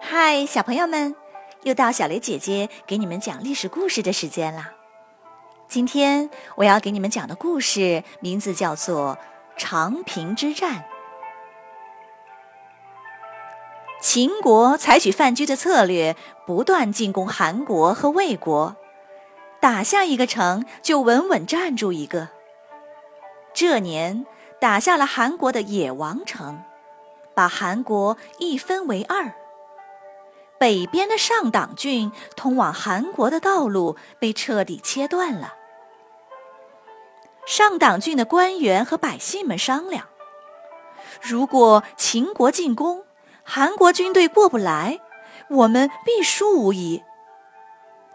嗨，小朋友们，又到小雷姐姐给你们讲历史故事的时间啦！今天我要给你们讲的故事名字叫做《长平之战》。秦国采取范雎的策略，不断进攻韩国和魏国，打下一个城就稳稳站住一个。这年打下了韩国的野王城，把韩国一分为二。北边的上党郡通往韩国的道路被彻底切断了。上党郡的官员和百姓们商量：如果秦国进攻，韩国军队过不来，我们必输无疑。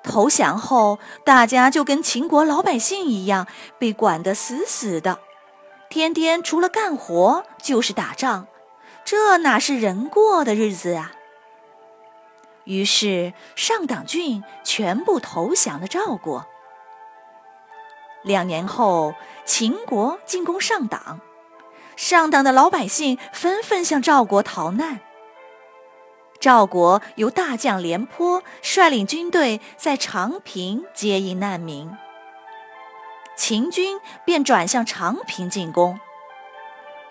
投降后，大家就跟秦国老百姓一样，被管得死死的，天天除了干活就是打仗，这哪是人过的日子啊！于是，上党郡全部投降了赵国。两年后，秦国进攻上党，上党的老百姓纷纷向赵国逃难。赵国由大将廉颇率领军队在长平接应难民，秦军便转向长平进攻。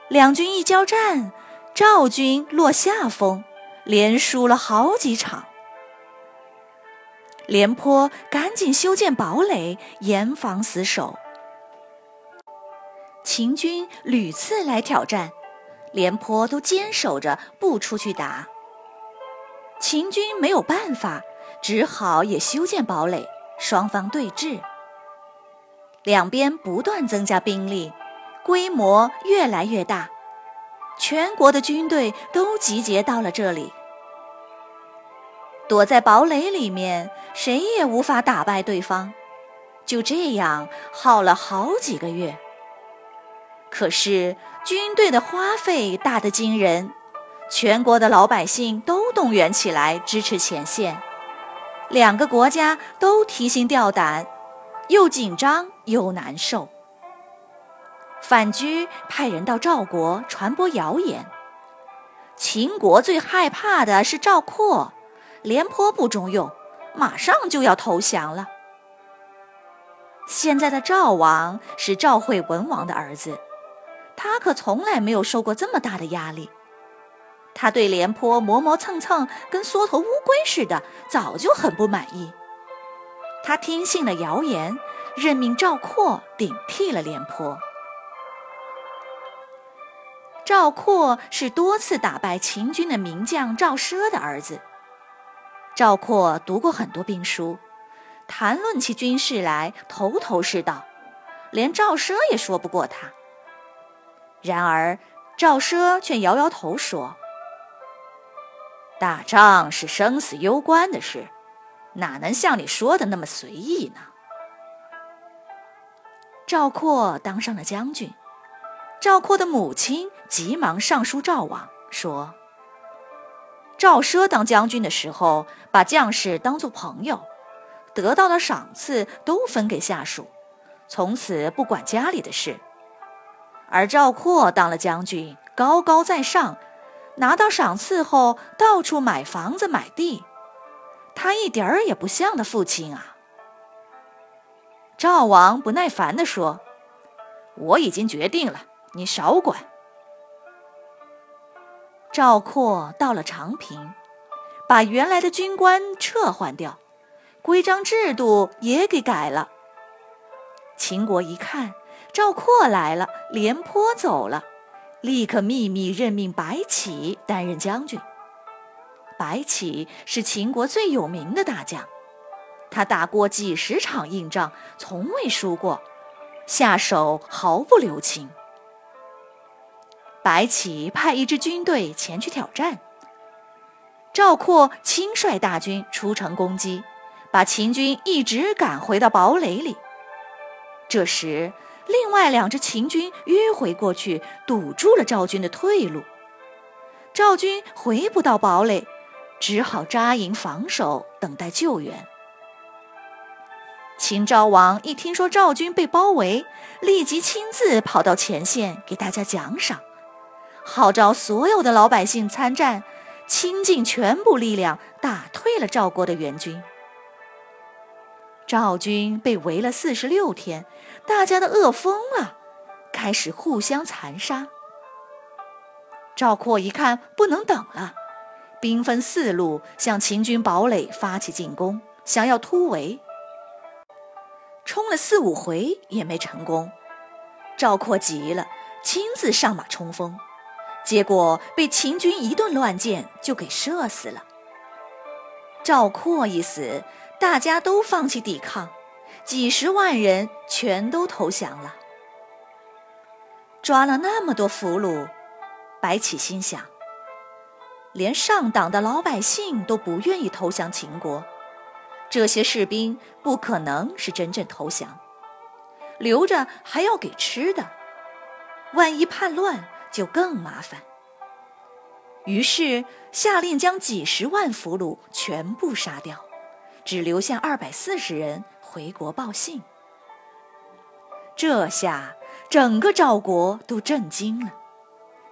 两军一交战，赵军落下风。连输了好几场，廉颇赶紧修建堡垒，严防死守。秦军屡次来挑战，廉颇都坚守着不出去打。秦军没有办法，只好也修建堡垒，双方对峙。两边不断增加兵力，规模越来越大。全国的军队都集结到了这里，躲在堡垒里面，谁也无法打败对方。就这样耗了好几个月。可是军队的花费大得惊人，全国的老百姓都动员起来支持前线，两个国家都提心吊胆，又紧张又难受。范雎派人到赵国传播谣言，秦国最害怕的是赵括，廉颇不中用，马上就要投降了。现在的赵王是赵惠文王的儿子，他可从来没有受过这么大的压力。他对廉颇磨磨蹭蹭，跟缩头乌龟似的，早就很不满意。他听信了谣言，任命赵括顶替了廉颇。赵括是多次打败秦军的名将赵奢的儿子。赵括读过很多兵书，谈论起军事来头头是道，连赵奢也说不过他。然而赵奢却摇摇头说：“打仗是生死攸关的事，哪能像你说的那么随意呢？”赵括当上了将军。赵括的母亲急忙上书赵王，说：“赵奢当将军的时候，把将士当作朋友，得到的赏赐都分给下属，从此不管家里的事。而赵括当了将军，高高在上，拿到赏赐后到处买房子买地，他一点儿也不像他父亲啊。”赵王不耐烦地说：“我已经决定了。”你少管。赵括到了长平，把原来的军官撤换掉，规章制度也给改了。秦国一看赵括来了，廉颇走了，立刻秘密任命白起担任将军。白起是秦国最有名的大将，他打过几十场硬仗，从未输过，下手毫不留情。白起派一支军队前去挑战，赵括亲率大军出城攻击，把秦军一直赶回到堡垒里。这时，另外两支秦军迂回过去，堵住了赵军的退路。赵军回不到堡垒，只好扎营防守，等待救援。秦昭王一听说赵军被包围，立即亲自跑到前线给大家奖赏，号召所有的老百姓参战，倾尽全部力量打退了赵国的援军。赵军被围了四十六天，大家都饿疯了，开始互相残杀。赵括一看不能等了，兵分四路向秦军堡垒发起进攻，想要突围。冲了四五回也没成功，赵括急了，亲自上马冲锋，结果被秦军一顿乱箭就给射死了。赵括一死，大家都放弃抵抗，几十万人全都投降了。抓了那么多俘虏，白起心想：连上党的老百姓都不愿意投降秦国。这些士兵不可能是真正投降，留着还要给吃的，万一叛乱就更麻烦。于是下令将几十万俘虏全部杀掉，只留下二百四十人回国报信。这下整个赵国都震惊了，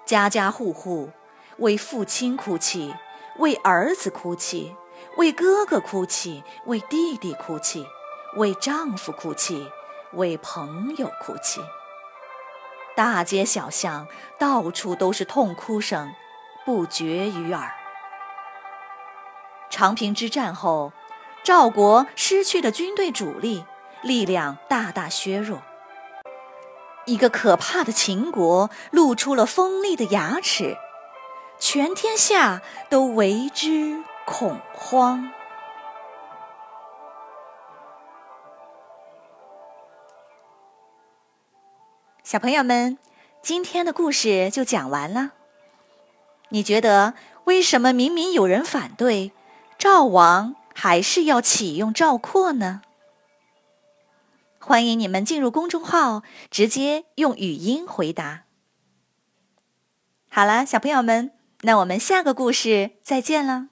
家家户户为父亲哭泣，为儿子哭泣。为哥哥哭泣，为弟弟哭泣，为丈夫哭泣，为朋友哭泣。大街小巷到处都是痛哭声，不绝于耳。长平之战后，赵国失去的军队主力，力量大大削弱。一个可怕的秦国露出了锋利的牙齿，全天下都为之。恐慌。小朋友们，今天的故事就讲完了。你觉得为什么明明有人反对，赵王还是要启用赵括呢？欢迎你们进入公众号，直接用语音回答。好了，小朋友们，那我们下个故事再见了。